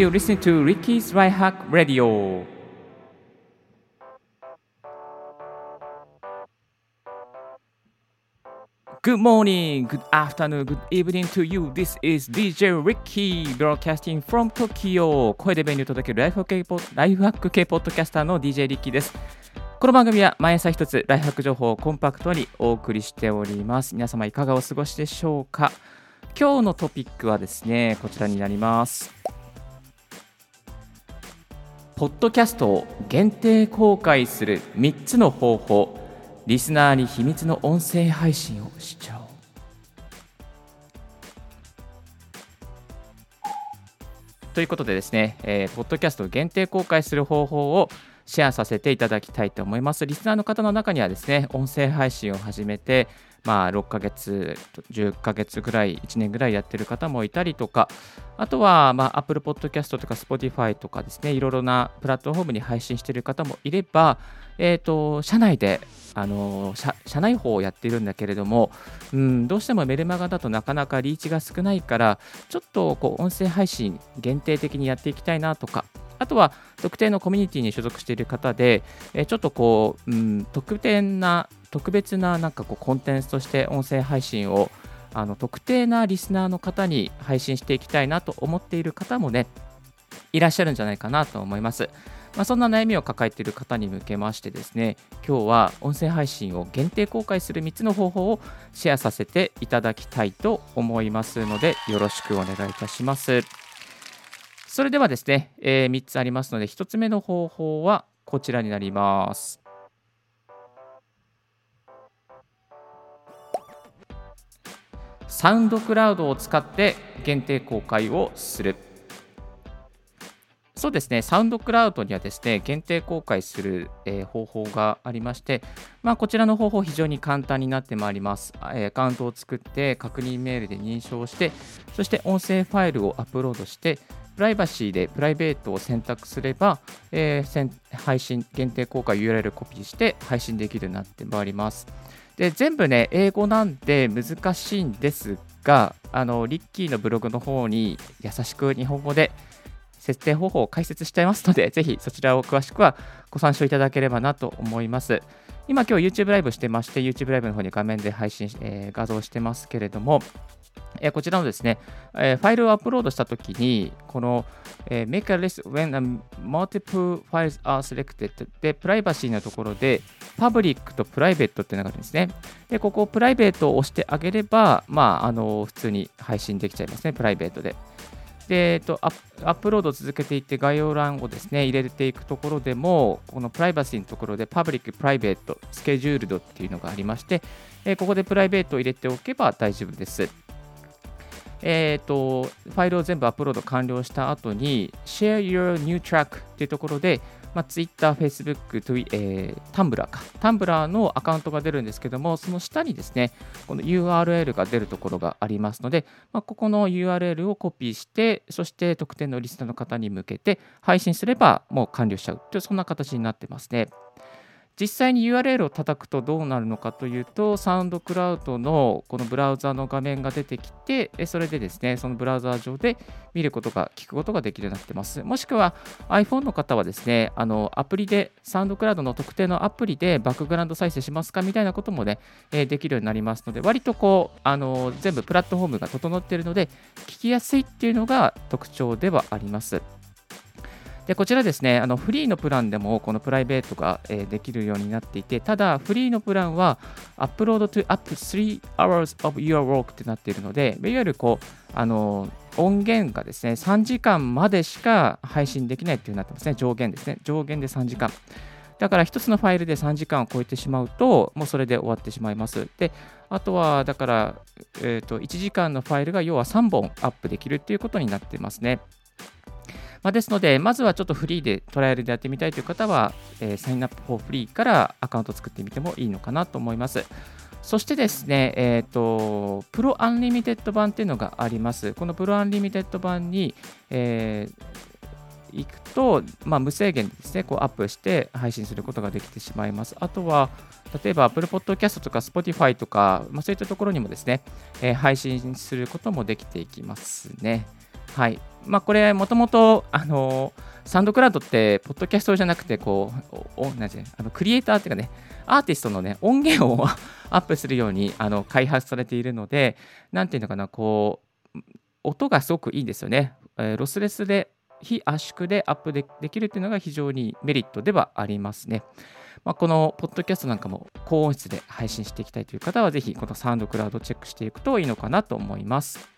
You listen to Ricky's Right Hack Radio. Good morning, good afternoon, good evening to you. This is DJ Ricky broadcasting from Tokyo. 声で便利を届けるライフハック系ポライフハック系ポッドキャスターの DJ リッキーです。この番組は毎朝一つライフハック情報をコンパクトにお送りしております。皆様いかがお過ごしでしょうか今日のトピックはですね、こちらになります。ポッドキャストを限定公開する3つの方法。リスナーに秘密の音声配信をしちゃおう。ということでですね、えーポッドキャストを限定公開する方法をシェアさせていただきたいと思います。リスナーの方の中にはですね、音声配信を始めて、まあ、6ヶ月、10ヶ月ぐらい、1年ぐらいやってる方もいたりとか、あとは、まあ、Apple Podcast とか Spotify とかですね、いろいろなプラットフォームに配信している方もいれば、えー、と社内であの社社内法をやっているんだけれども、うん、どうしてもメルマガだとなかなかリーチが少ないから、ちょっとこう音声配信限定的にやっていきたいなとか、あとは特定のコミュニティに所属している方で、えちょっとこう、うん、特典な、特別ななんかこうコンテンツとして音声配信をあの特定なリスナーの方に配信していきたいなと思っている方もね、いらっしゃるんじゃないかなと思います。まあ、そんな悩みを抱えている方に向けましてですね、今日は音声配信を限定公開する3つの方法をシェアさせていただきたいと思いますので、よろしくお願いいたします。それではですね、え3つありますので、1つ目の方法はこちらになります。サウンドクラウドを使って限定公開をする。そうですね、サウンドクラウドにはですね、限定公開する、えー方法がありまして、まあ、こちらの方法、非常に簡単になってまいります。えーアカウントを作って、確認メールで認証して、そして音声ファイルをアップロードして、プライバシーでプライベートを選択すれば、えー配信限定公開 URL コピーして配信できるようになってまいります。で全部ね、英語なんで難しいんですが、あのリッキーのブログの方に優しく日本語で設定方法を解説していますので、ぜひそちらを詳しくはご参照いただければなと思います。今、今日 YouTube ライブしてまして、YouTube ライブの方に画面で配信、えー画像してますけれども、えこちらのですね、えファイルをアップロードしたときに、この、えー Make a list when a multiple files are selected で、プライバシーのところで、パブリックとプライベートっていうのがあるんですね。で、ここをプライベートを押してあげれば、まあ、あの普通に配信できちゃいますね、プライベートで。で、えっと、アップロードを続けていって概要欄をですね、入れていくところでも、このプライバシーのところでパブリック、プライベート、スケジュールドっていうのがありまして、えここでプライベートを入れておけば大丈夫です。えー、とファイルを全部アップロード完了した後に Share your new track っていうところで、まあ、Twitter、Facebook、Twi- えー、Tumblr か Tumblr のアカウントが出るんですけどもその下にですねこの URL が出るところがありますので、まあ、ここの URL をコピーしてそして特定のリスナーの方に向けて配信すればもう完了しちゃうというそんな形になってますね。実際に URL を叩くとどうなるのかというと、サウンドクラウドのこのブラウザの画面が出てきて、それでですね、そのブラウザ上で見ることが、聞くことができるようになってます。もしくは iPhone の方はですね、あのアプリで、サウンドクラウドの特定のアプリでバックグラウンド再生しますかみたいなこともね、えできるようになりますので、割とこう、あの全部プラットフォームが整っているので、聞きやすいっていうのが特徴ではあります。でこちらですね、あのフリーのプランでもこのプライベートが、えできるようになっていて、ただフリーのプランはアップロード to up 3 hours of your work ってなっているので、いわゆるこうあの音源がですね、3時間までしか配信できないっていうになってますね、上限ですね、上限で3時間。だから1つのファイルで3時間を超えてしまうと、もうそれで終わってしまいます。で、あとは、だから、えーと、1時間のファイルが要は3本アップできるっていうことになってますね。まあ、ですので、まずはちょっとフリーでトライアルでやってみたいという方は、えー Sign up for free からアカウント作ってみてもいいのかなと思います。そしてですね、えっ、と、 Pro Unlimited 版っていうのがあります。この Pro Unlimited 版に、えー行くと、まあ、無制限でですね、こうアップして配信することができてしまいます。あとは、例えば Apple Podcast とか Spotify とか、まあ、そういったところにもですね、えー配信することもできていきますね。はい。まあ、これ、もともと、あのサンドクラウドって、ポッドキャストじゃなくて、こう、おなあのクリエイターっていうかね、アーティストのね、音源を アップするようにあの開発されているので、なんていうのかな、こう、音がすごくいいんですよね。えー、ロスレスで、非圧縮でアップできるっていうのが非常にメリットではありますね。まあ、このポッドキャストなんかも高音質で配信していきたいという方は、ぜひこのサウンドクラウドチェックしていくといいのかなと思います。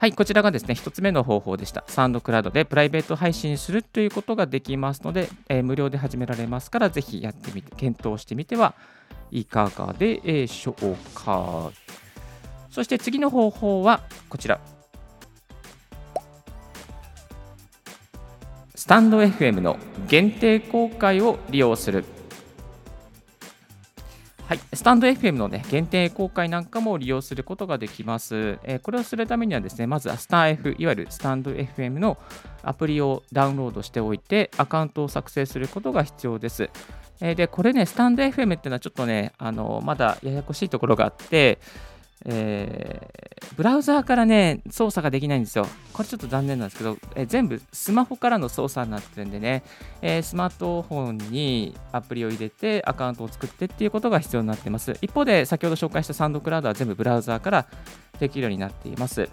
はい、こちらがですね、1つ目の方法でした。サウンドクラウドでプライベート配信するということができますので、えー、無料で始められますから、ぜひやってみて、検討してみてはいかがでしょうか。そして次の方法はこちら。スタンド FM の限定公開を利用する。スタンド FM の、ね、限定公開なんかも利用することができます。えー、これをするためにはですね、まずはスター F、いわゆるスタンド FM のアプリをダウンロードしておいて、アカウントを作成することが必要です。えー、で、これね、スタンド FM っていうのはちょっとね、あのまだややこしいところがあって、えー、ブラウザーからね、操作ができないんですよ。これちょっと残念なんですけど、えー、全部スマホからの操作になってるんでね、えー、スマートフォンにアプリを入れてアカウントを作ってっていうことが必要になってます。一方で、先ほど紹介したサンドクラウドは全部ブラウザーからできるようになっています。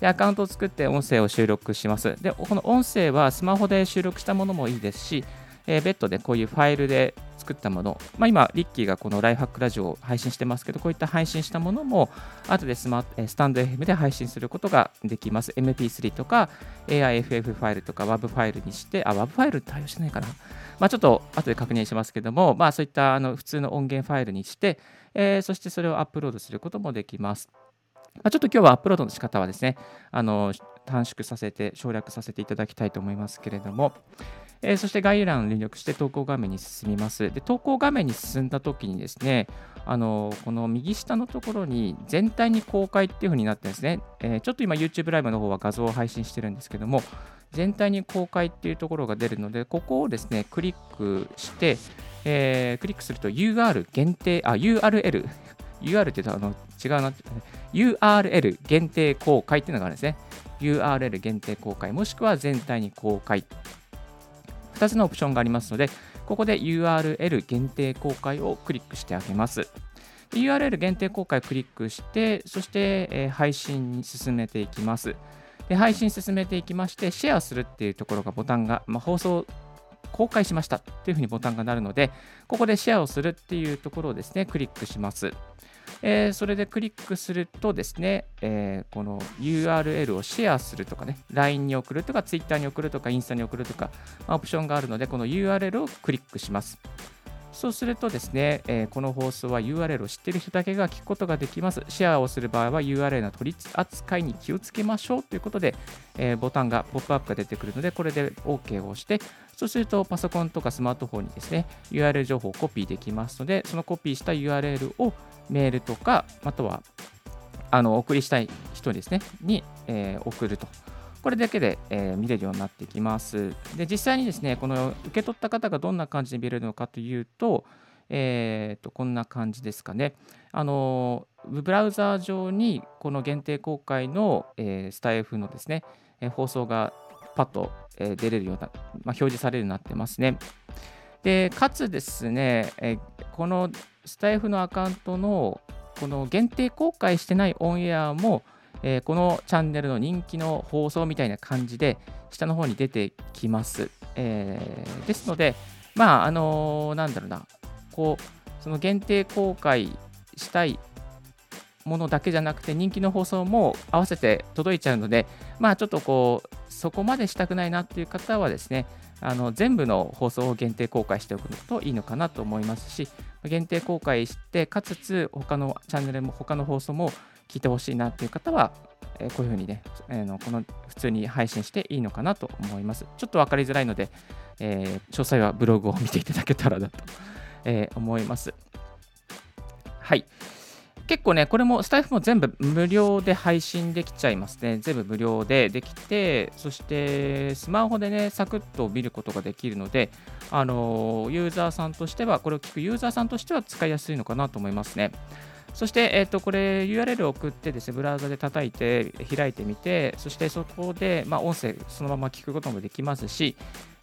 で、アカウントを作って音声を収録します。で、この音声はスマホで収録したものもいいですし、えー、別途でこういうファイルで作ったもの、まあ、今、リッキーがこのライフハックラジオを配信してますけど、こういった配信したものも、後でスマスタンド FM で配信することができます。MP3 とか AIFF ファイルとか WAV ファイルにして、あ、WAV ファイル対応してないかな。まあ、ちょっと後で確認しますけども、まあ、そういったあの普通の音源ファイルにして、えー、そしてそれをアップロードすることもできます。まあ、ちょっと今日はアップロードの仕方はですね、あの短縮させて、省略させていただきたいと思いますけれども、えー、そして概要欄を入力して投稿画面に進みます。で投稿画面に進んだときにですね、あのこの右下のところに全体に公開っていう風になってるんですね、えー、ちょっと今 YouTube ライブの方は画像を配信してるんですけども、全体に公開っていうところが出るので、ここをですね、クリックして、えー、クリックすると UR 限定、あ、URL、UR って言うとあの違うな、URL 限定公開っていうのがあるんですね。URL 限定公開、もしくは全体に公開2つのオプションがありますので、ここで URL 限定公開をクリックしてあげます。URL 限定公開をクリックして、そして、え配信に進めていきます。で配信進めていきまして、シェアするっていうところがボタンが、まあ、放送公開しましたっていうふうにボタンがなるので、ここでシェアをするっていうところをですね、クリックします。えー、それでクリックするとですね、えー、この URL をシェアするとかね、LINE に送るとか、Twitter に送るとか、インスタに送るとか、ま、オプションがあるので、この URL をクリックします。そうするとですね、えー、この放送は URL を知ってる人だけが聞くことができます。シェアをする場合は URL の取り扱いに気をつけましょうということで、えー、ボタンが、ポップアップが出てくるので、これで OK を押して、そうするとパソコンとかスマートフォンにですね、URL 情報をコピーできますので、そのコピーした URL をメールとか、あとはあの送りしたい人ですね、に、えー、送ると。これだけで、えー、見れるようになってきます。で、実際にですね、この受け取った方がどんな感じで見れるのかというと、えー、とこんな感じですかね。あのブラウザー上にこの限定公開の、えー、スタイフのですね、え、放送がパッと、え、出れるような、まあ、表示されるようになってますね。で、かつですね、えこのスタイフのアカウントのこの限定公開してないオンエアも、えー、このチャンネルの人気の放送みたいな感じで下の方に出てきます。えー、ですので、まあ、あのー、なんだろうな、こう、その限定公開したいものだけじゃなくて人気の放送も合わせて届いちゃうので、まあちょっとこう、そこまでしたくないなっていう方はですね、あの全部の放送を限定公開しておくといいのかなと思いますし、限定公開して、かつつ他のチャンネルも他の放送も聞いてほしいなっていう方は、えこういうふうにね、えー、のこの普通に配信していいのかなと思います。ちょっと分かりづらいので、えー、詳細はブログを見ていただけたらなと、え、思います。はい。結構ね、これもスタイフも全部無料で配信できちゃいますね。全部無料でできて、そしてスマホでね、サクッと見ることができるので、あのユーザーさんとしては、これを聞くユーザーさんとしては使いやすいのかなと思いますね。そして、えー、とこれ URL を送ってですね、ブラウザで叩いて開いてみて、そしてそこで、まあ、音声そのまま聞くこともできますし、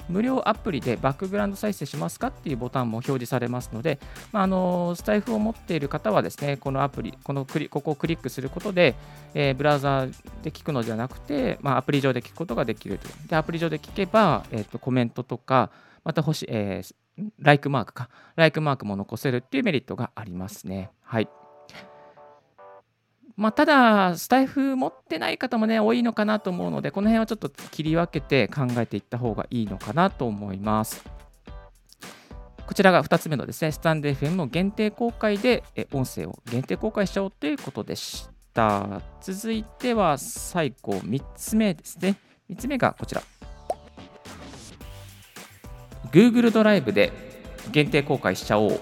無料アプリでバックグラウンド再生しますかっていうボタンも表示されますので、まあ、あのスタイフを持っている方はですね、このアプリ、このクリここをクリックすることで、えー、ブラウザで聞くのではなくて、まあ、アプリ上で聞くことができるとで、アプリ上で聞けば、えー、とコメントとか、また星、えー、ライクマークか、ライクマークも残せるっていうメリットがありますね。はい。まあ、ただ、スタイフ持ってない方もね、多いのかなと思うので、この辺はちょっと切り分けて考えていった方がいいのかなと思います。こちらが2つ目のですね、スタンド FM の限定公開で音声を限定公開しちゃおうということでした。続いては最後3つ目ですね。3つ目がこちら。Google ドライブで限定公開しちゃおう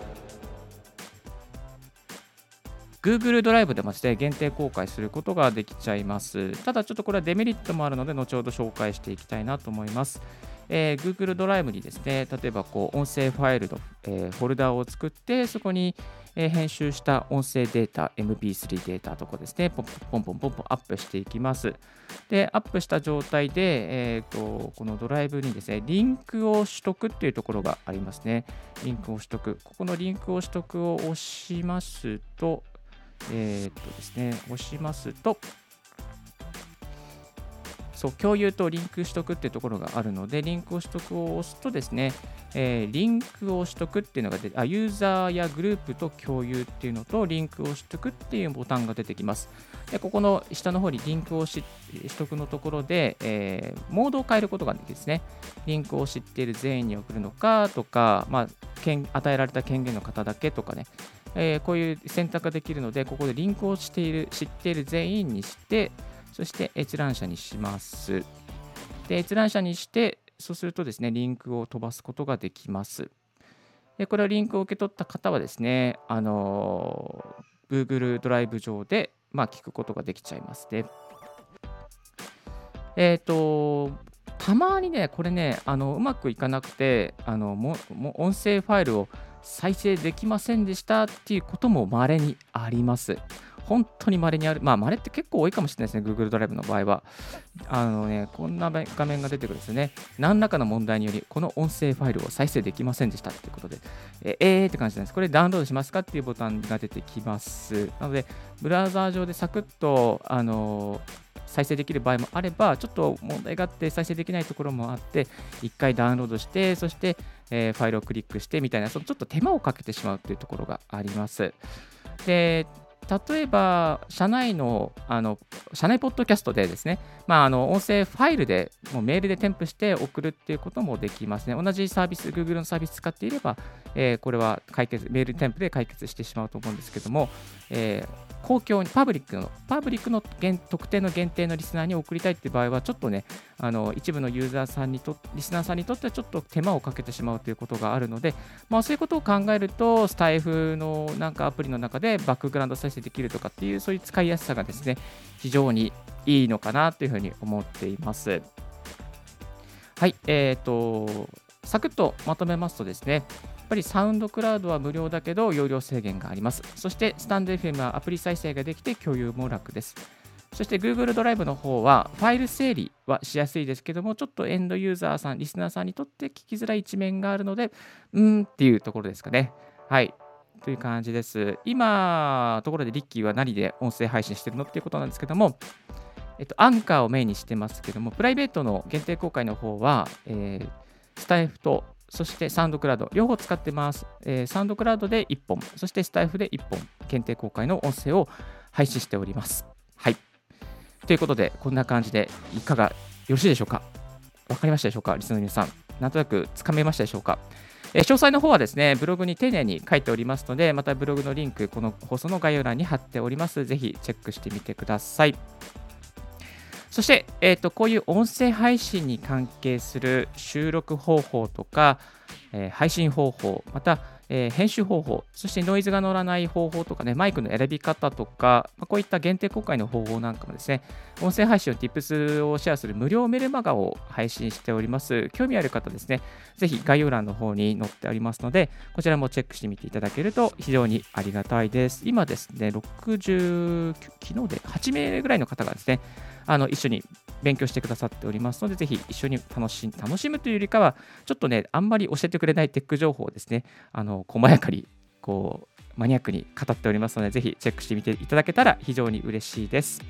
Google ドライブでまして限定公開することができちゃいます。ただちょっとこれはデメリットもあるので、後ほど紹介していきたいなと思います。えー、Google ドライブにですね、例えばこう音声ファイルの、えー、フォルダを作って、そこに、編集した音声データ、MP3 データとかですね、ポンポンポンポンポンアップしていきます。で、アップした状態で、えーと、このドライブにですね、リンクを取得っていうところがありますね。リンクを取得。ここのリンクを取得を押しますと、えー、っとですね、押しますと、そう、共有とリンク取得っていうところがあるので、リンクを取得を押すとですね、えー、リンクを取得っていうのが出てあ、ユーザーやグループと共有っていうのと、リンクを取得っていうボタンが出てきます。でここの下の方にリンクを取得のところで、えー、モードを変えることができるんですね。リンクを知っている全員に送るのかとか、まあ、与えられた権限の方だけとかね、えー、こういう選択ができるので、ここでリンクをしている知っている全員にして、そして閲覧者にします。で、閲覧者にして、そうするとですね、リンクを飛ばすことができます。で、これをリンクを受け取った方はですね、あのー、Google ドライブ上で、まあ、聞くことができちゃいますね。えっ、ー、と、たまにね、これね、あのうまくいかなくて、あのもも音声ファイルを再生できませんでしたっていうことも稀にあります。本当に稀にある。まあ、稀って結構多いかもしれないですね、Google ドライブの場合は。あのね、こんな画面が出てくるんですね。何らかの問題により、この音声ファイルを再生できませんでしたということで、えー、って感じなんです。これダウンロードしますかっていうボタンが出てきます。なので、ブラウザー上でサクッと、あの再生できる場合もあれば、ちょっと問題があって再生できないところもあって、1回ダウンロードして、そして、え、ファイルをクリックしてみたいな、そのちょっと手間をかけてしまうというところがあります。で、例えば、社内の、あの、社内ポッドキャストでですね、まあ、あの、音声ファイルで、もうメールで添付して送るっていうこともできますね。同じサービス、Google のサービス使っていれば、えー、これは解決、メール添付で解決してしまうと思うんですけども、えー公共に、パブリックの、パブリックの特定の限定のリスナーに送りたいっていう場合は、ちょっとね、あの一部のユーザーさんにと、リスナーさんにとってはちょっと手間をかけてしまうということがあるので、まあ、そういうことを考えると、スタイフのなんかアプリの中でバックグラウンド再生できるとかっていう、そういう使いやすさがですね、非常にいいのかなというふうに思っています。はい、えっ、ー、と、サクッとまとめますとですね、やっぱりサウンドクラウドは無料だけど容量制限があります。そしてスタンド FM はアプリ再生ができて共有も楽です。そして Google ドライブの方はファイル整理はしやすいですけども、ちょっとエンドユーザーさん、リスナーさんにとって聞きづらい一面があるので、うーんっていうところですかね。はい。という感じです。今、ところでリッキーは何で音声配信してるのっていうことなんですけども、えっと、アンカーをメインにしてますけども、プライベートの限定公開の方は、えー、スタイフとそしてサウンドクラウド、両方使ってます。えー、サウンドクラウドで1本、そしてスタイフで1本、限定公開の音声を配信しております。はい。ということで、こんな感じでいかがよろしいでしょうか？わかりましたでしょうか？リスナーの皆さん。なんとなくつかめましたでしょうか？え、詳細の方はですね、ブログに丁寧に書いておりますので、またブログのリンク、この放送の概要欄に貼っております。ぜひチェックしてみてください。そして、えーと、こういう音声配信に関係する収録方法とか、えー、配信方法、またえー、編集方法、そしてノイズが乗らない方法とかね、マイクの選び方とか、まあ、こういった限定公開の方法なんかもですね、音声配信の Tips をシェアする無料メルマガを配信しております。興味ある方ですね、ぜひ概要欄の方に載っておりますので、こちらもチェックしてみていただけると非常にありがたいです。今ですね、60、昨日で8名ぐらいの方がですね、あの一緒に勉強してくださっておりますので、ぜひ一緒に楽し楽しむというよりかは、ちょっとね、あんまり教えてくれないテック情報をですね、あの細やかにこうマニアックに語っておりますので、ぜひチェックしてみていただけたら非常に嬉しいです。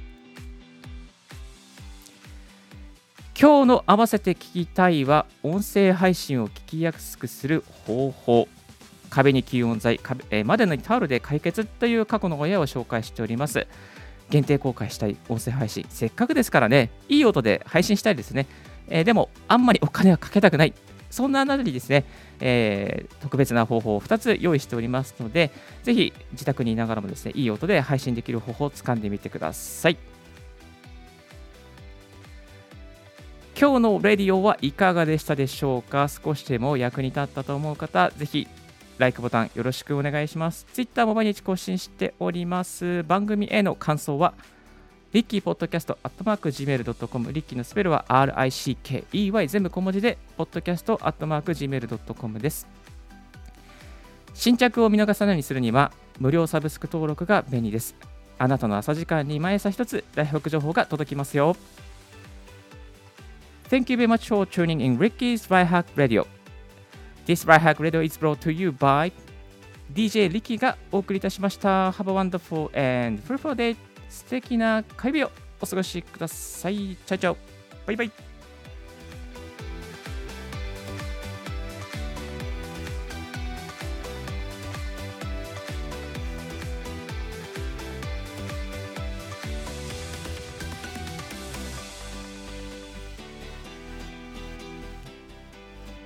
今日の合わせて聞きたいは、音声配信を聞きやすくする方法。壁に吸音材、壁えー、までのタオルで解決という過去の親を紹介しております。限定公開したい音声配信、せっかくですからね、いい音で配信したいですね。えー、でも、あんまりお金はかけたくない。そんなあなたりですね、えー、特別な方法を2つ用意しておりますので、ぜひ自宅にいながらもですね、いい音で配信できる方法をつかんでみてください。今日のレディオはいかがでしたでしょうか？少しでも役に立ったと思う方、ぜひ LIKE ボタンよろしくお願いします。Twitter も毎日更新しております。番組への感想は、リッキーポッドキャストアットマーク Gmail.com リッキーのスペルは RICKEY 全部小文字でポッドキャストアットマーク Gmail.com です。新着を見逃さないようにするには無料サブスク登録が便利です。あなたの朝時間に毎朝一つライフワーク情報が届きますよ。Thank you very much for tuning in Ricky's Ryhack Radio This BiHack Radio is brought to you by DJ リキがお送りいたしました Have a wonderful and fruitful day 素敵な火曜日をお過ごしください。チャイチャオバイバイ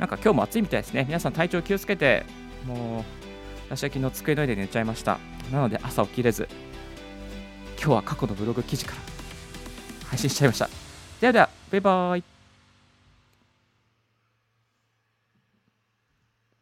なんか今日も暑いみたいですね。皆さん体調気をつけて、もう、私は昨日机の上で寝ちゃいました。なので朝起きれず、今日は過去のブログ記事から配信しちゃいました。ではでは、バイバイ。